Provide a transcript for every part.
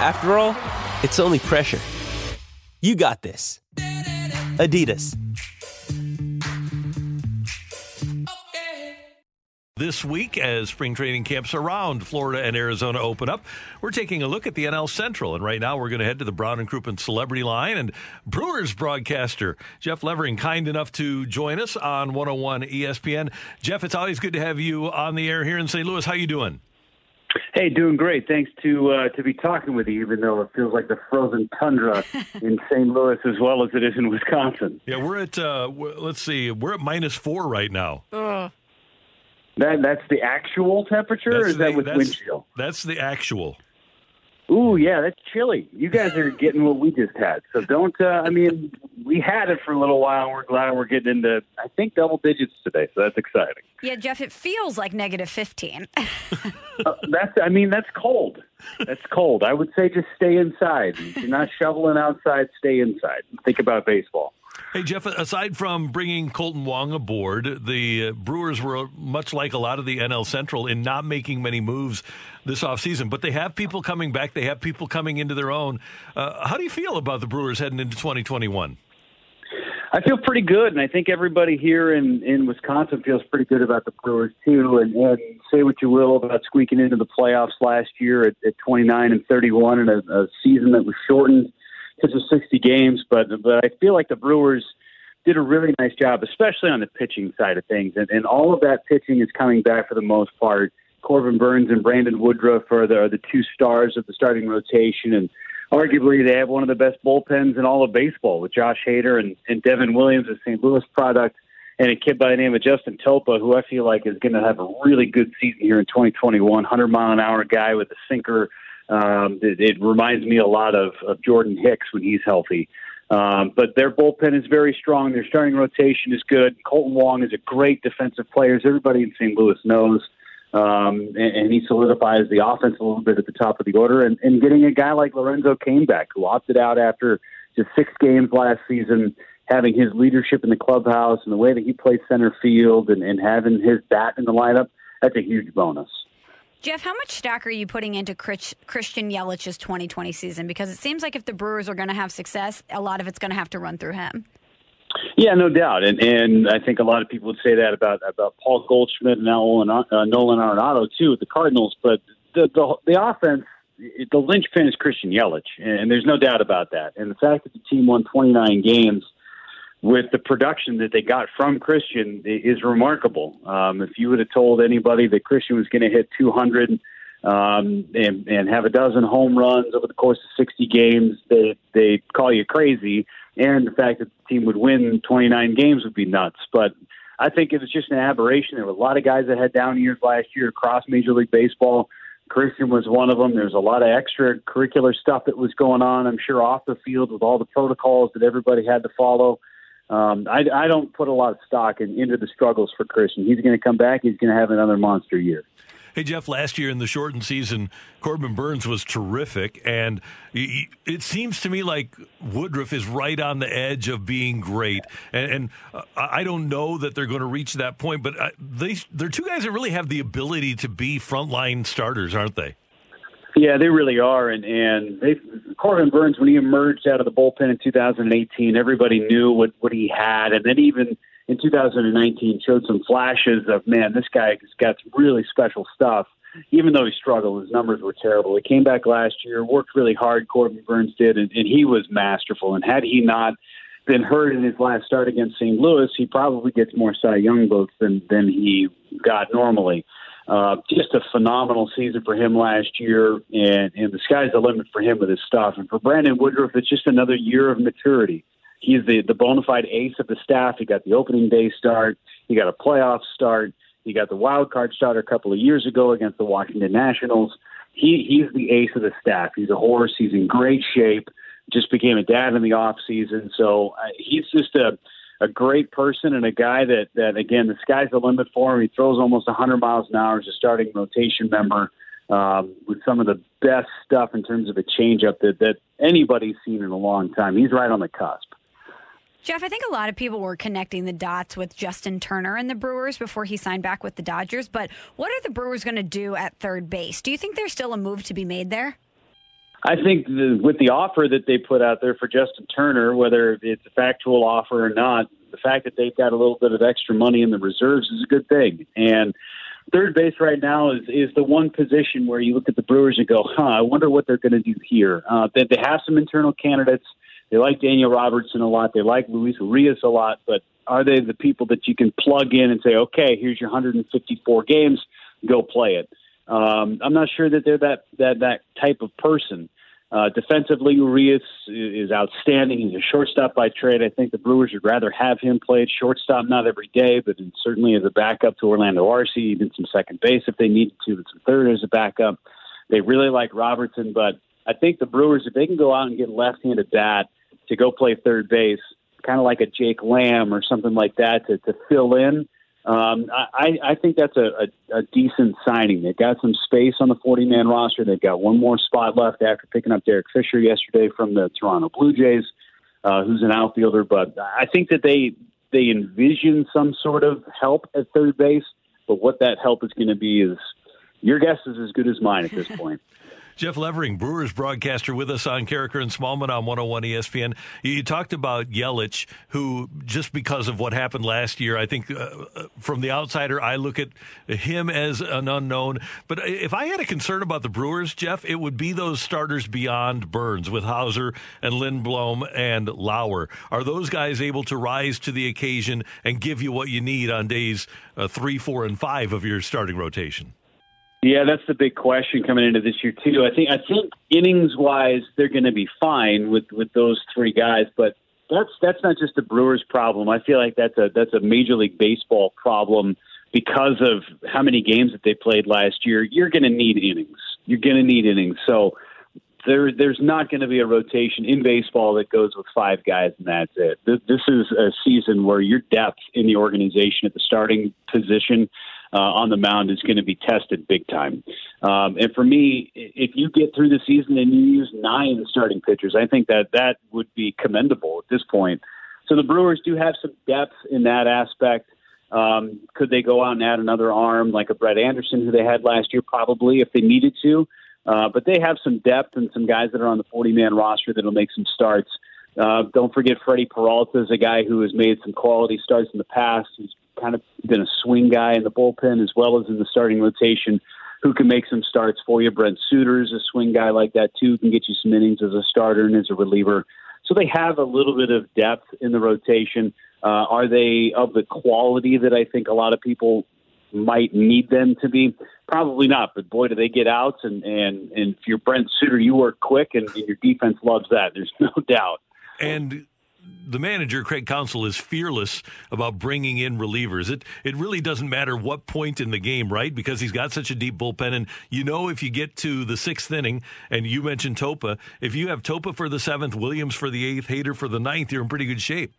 After all, it's only pressure. You got this. Adidas. This week, as spring training camps around Florida and Arizona open up, we're taking a look at the NL Central. And right now, we're going to head to the Brown and Crouppen Celebrity Line. And Brewers broadcaster Jeff Levering, kind enough to join us on 101 ESPN. Jeff, it's always good to have you on the air here in St. Louis. How you doing? Hey, doing great. Thanks to uh, to be talking with you, even though it feels like the frozen tundra in St. Louis as well as it is in Wisconsin. Yeah, we're at uh, let's see, we're at minus four right now. Uh. That that's the actual temperature, that's or is the, that with that's, wind? That's the actual. Ooh, yeah, that's chilly. You guys are getting what we just had, so don't. Uh, I mean, we had it for a little while. We're glad we're getting into, I think, double digits today, so that's exciting. Yeah, Jeff, it feels like negative fifteen. uh, that's. I mean, that's cold. That's cold. I would say just stay inside. If you're not shoveling outside, stay inside. Think about baseball. Hey, Jeff, aside from bringing Kolten Wong aboard, the Brewers were much like a lot of the NL Central in not making many moves this offseason, but they have people coming back. They have people coming into their own. Uh, how do you feel about the Brewers heading into 2021? I feel pretty good, and I think everybody here in, in Wisconsin feels pretty good about the Brewers, too. And, and say what you will about squeaking into the playoffs last year at, at 29 and 31 in a, a season that was shortened because of 60 games, but but I feel like the Brewers did a really nice job, especially on the pitching side of things, and, and all of that pitching is coming back for the most part. Corbin Burnes and Brandon Woodruff are the, are the two stars of the starting rotation, and arguably they have one of the best bullpens in all of baseball with Josh Hader and, and Devin Williams, a St. Louis product, and a kid by the name of Justin Topa, who I feel like is going to have a really good season here in 2021. 100 mile an hour guy with a sinker um, it, it reminds me a lot of, of Jordan Hicks when he's healthy. Um, but their bullpen is very strong. Their starting rotation is good. Kolten Wong is a great defensive player, as everybody in St. Louis knows. Um, and, and he solidifies the offense a little bit at the top of the order. And, and getting a guy like Lorenzo Cain back, who opted out after just six games last season, having his leadership in the clubhouse and the way that he plays center field and, and having his bat in the lineup, that's a huge bonus. Jeff, how much stock are you putting into Christian Yelich's 2020 season? Because it seems like if the Brewers are going to have success, a lot of it's going to have to run through him. Yeah, no doubt, and and I think a lot of people would say that about about Paul Goldschmidt and now Nolan, uh, Nolan Arenado too with the Cardinals. But the the, the offense, the linchpin is Christian Yelich, and there's no doubt about that. And the fact that the team won 29 games with the production that they got from Christian is remarkable. Um, if you would have told anybody that Christian was going to hit 200 um, and, and have a dozen home runs over the course of 60 games, they they call you crazy. And the fact that the team would win 29 games would be nuts. But I think it was just an aberration. There were a lot of guys that had down years last year across Major League Baseball. Christian was one of them. There's a lot of extracurricular stuff that was going on, I'm sure, off the field with all the protocols that everybody had to follow um, I, I don't put a lot of stock in, into the struggles for Christian. He's going to come back. He's going to have another monster year. Hey, Jeff, last year in the shortened season, Corbin Burnes was terrific. And it seems to me like Woodruff is right on the edge of being great. And, and uh, I don't know that they're going to reach that point, but uh, they, they're two guys that really have the ability to be frontline starters, aren't they? Yeah, they really are, and and they Corbin Burnes when he emerged out of the bullpen in 2018, everybody knew what what he had, and then even in 2019 showed some flashes of man, this guy has got some really special stuff. Even though he struggled, his numbers were terrible. He came back last year, worked really hard. Corbin Burnes did, and, and he was masterful. And had he not been hurt in his last start against St. Louis, he probably gets more Cy Young votes than than he got normally. Uh, just a phenomenal season for him last year, and, and the sky's the limit for him with his stuff. And for Brandon Woodruff, it's just another year of maturity. He's the, the bona fide ace of the staff. He got the opening day start. He got a playoff start. He got the wild card start a couple of years ago against the Washington Nationals. he he's the ace of the staff. He's a horse. He's in great shape. Just became a dad in the off season, so uh, he's just a a great person and a guy that that again the sky's the limit for him. He throws almost 100 miles an hour as a starting rotation member um, with some of the best stuff in terms of a changeup that that anybody's seen in a long time. He's right on the cusp. Jeff, I think a lot of people were connecting the dots with Justin Turner and the Brewers before he signed back with the Dodgers. But what are the Brewers going to do at third base? Do you think there's still a move to be made there? I think the, with the offer that they put out there for Justin Turner, whether it's a factual offer or not, the fact that they've got a little bit of extra money in the reserves is a good thing. And third base right now is is the one position where you look at the Brewers and go, "Huh, I wonder what they're going to do here." Uh, they, they have some internal candidates. They like Daniel Robertson a lot. They like Luis Urias a lot. But are they the people that you can plug in and say, "Okay, here's your 154 games, go play it"? Um, I'm not sure that they're that that that type of person. Uh, defensively, Urias is outstanding. He's a shortstop by trade. I think the Brewers would rather have him play shortstop, not every day, but certainly as a backup to Orlando Arcia, even some second base if they needed to, but some third as a backup. They really like Robertson, but I think the Brewers, if they can go out and get left-handed bat to go play third base, kind of like a Jake Lamb or something like that to, to fill in – um, I, I think that's a, a, a decent signing. They've got some space on the 40 man roster. They've got one more spot left after picking up Derek Fisher yesterday from the Toronto Blue Jays, uh, who's an outfielder. But I think that they they envision some sort of help at third base. But what that help is going to be is your guess is as good as mine at this point. Jeff Levering, Brewers broadcaster, with us on Karraker and Smallman on 101 ESPN. You talked about Yelich, who, just because of what happened last year, I think uh, uh, from the outsider, I look at him as an unknown. But if I had a concern about the Brewers, Jeff, it would be those starters beyond Burnes with Houser and Lindblom and Lauer. Are those guys able to rise to the occasion and give you what you need on days uh, three, four, and five of your starting rotation? Yeah, that's the big question coming into this year too. I think I think innings wise they're going to be fine with with those three guys, but that's that's not just the Brewers' problem. I feel like that's a that's a Major League Baseball problem because of how many games that they played last year. You're going to need innings. You're going to need innings. So there there's not going to be a rotation in baseball that goes with five guys and that's it. This, this is a season where your depth in the organization at the starting position uh, on the mound is going to be tested big time. Um, and for me, if you get through the season and you use nine starting pitchers, I think that that would be commendable at this point. So the Brewers do have some depth in that aspect. Um, could they go out and add another arm like a Brett Anderson who they had last year? Probably if they needed to. Uh, but they have some depth and some guys that are on the 40 man roster that'll make some starts. Uh, don't forget Freddy Peralta is a guy who has made some quality starts in the past. He's kind of been a swing guy in the bullpen as well as in the starting rotation who can make some starts for you. Brent Suter's a swing guy like that too, can get you some innings as a starter and as a reliever. So they have a little bit of depth in the rotation. Uh, are they of the quality that I think a lot of people might need them to be? Probably not, but boy, do they get outs. And, and, and if you're Brent Suter, you work quick and, and your defense loves that. There's no doubt. And the manager, Craig Counsell, is fearless about bringing in relievers. It it really doesn't matter what point in the game, right? Because he's got such a deep bullpen, and you know if you get to the sixth inning, and you mentioned Topa, if you have Topa for the seventh, Williams for the eighth, Hader for the ninth, you're in pretty good shape.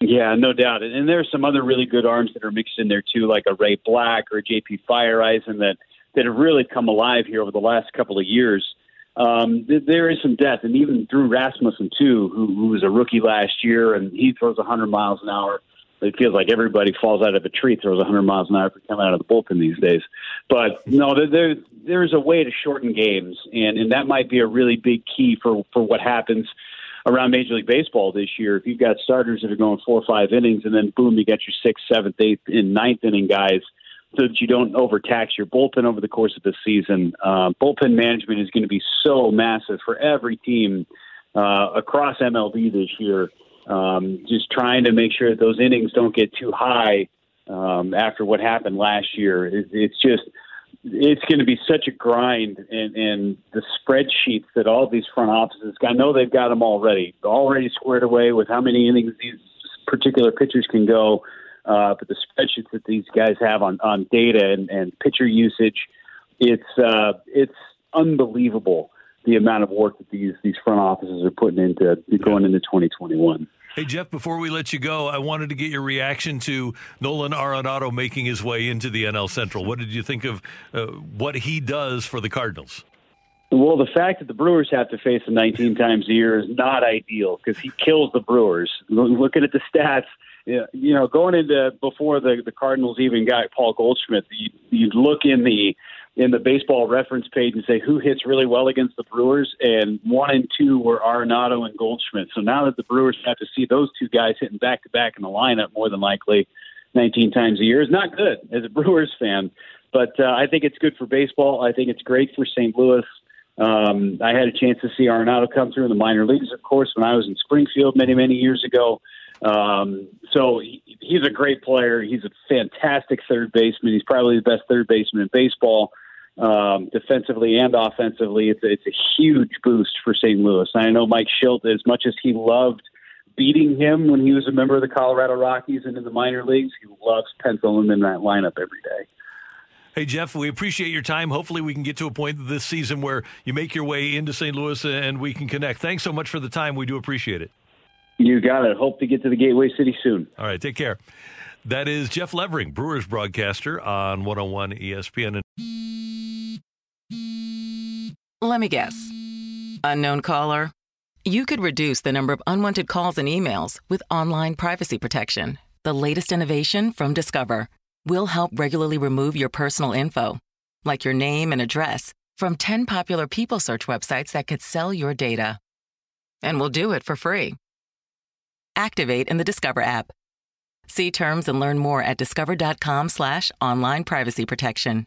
Yeah, no doubt. And there are some other really good arms that are mixed in there too, like a Ray Black or JP Feyereisen that that have really come alive here over the last couple of years um, th- there is some depth, and even Drew Rasmussen too, who, who was a rookie last year, and he throws 100 miles an hour. It feels like everybody falls out of a tree throws 100 miles an hour for coming out of the bullpen these days. But no, there there's a way to shorten games, and and that might be a really big key for for what happens around Major League Baseball this year. If you've got starters that are going four or five innings, and then boom, you got your sixth, seventh, eighth, and ninth inning guys so that you don't overtax your bullpen over the course of the season. Uh, bullpen management is going to be so massive for every team uh, across MLB this year. Um, just trying to make sure that those innings don't get too high um, after what happened last year. It, it's just it's going to be such a grind, and, and the spreadsheets that all these front offices. I know they've got them already, already squared away with how many innings these particular pitchers can go. Uh, but the spreadsheets that these guys have on, on data and, and pitcher usage, it's uh, it's unbelievable the amount of work that these these front offices are putting into going into 2021. Hey, Jeff, before we let you go, I wanted to get your reaction to Nolan Arenado making his way into the NL Central. What did you think of uh, what he does for the Cardinals? Well, the fact that the Brewers have to face him 19 times a year is not ideal because he kills the Brewers. Looking at the stats, you know, going into before the the Cardinals even got Paul Goldschmidt, you, you'd look in the in the baseball reference page and say who hits really well against the Brewers, and one and two were Arenado and Goldschmidt. So now that the Brewers have to see those two guys hitting back to back in the lineup more than likely 19 times a year is not good as a Brewers fan. But uh, I think it's good for baseball. I think it's great for St. Louis. Um, I had a chance to see Arenado come through in the minor leagues, of course, when I was in Springfield many, many years ago. Um, so he, he's a great player. He's a fantastic third baseman. He's probably the best third baseman in baseball um, defensively and offensively. It's a, it's a huge boost for St. Louis. And I know Mike Shildt, as much as he loved beating him when he was a member of the Colorado Rockies and in the minor leagues, he loves penciling him in that lineup every day. Hey, Jeff, we appreciate your time. Hopefully, we can get to a point this season where you make your way into St. Louis and we can connect. Thanks so much for the time. We do appreciate it. You got it. Hope to get to the Gateway City soon. All right, take care. That is Jeff Levering, Brewers broadcaster on 101 ESPN. Let me guess. Unknown caller? You could reduce the number of unwanted calls and emails with online privacy protection. The latest innovation from Discover will help regularly remove your personal info, like your name and address, from 10 popular people search websites that could sell your data. And we'll do it for free. Activate in the Discover app. See terms and learn more at discover.com slash online privacy protection.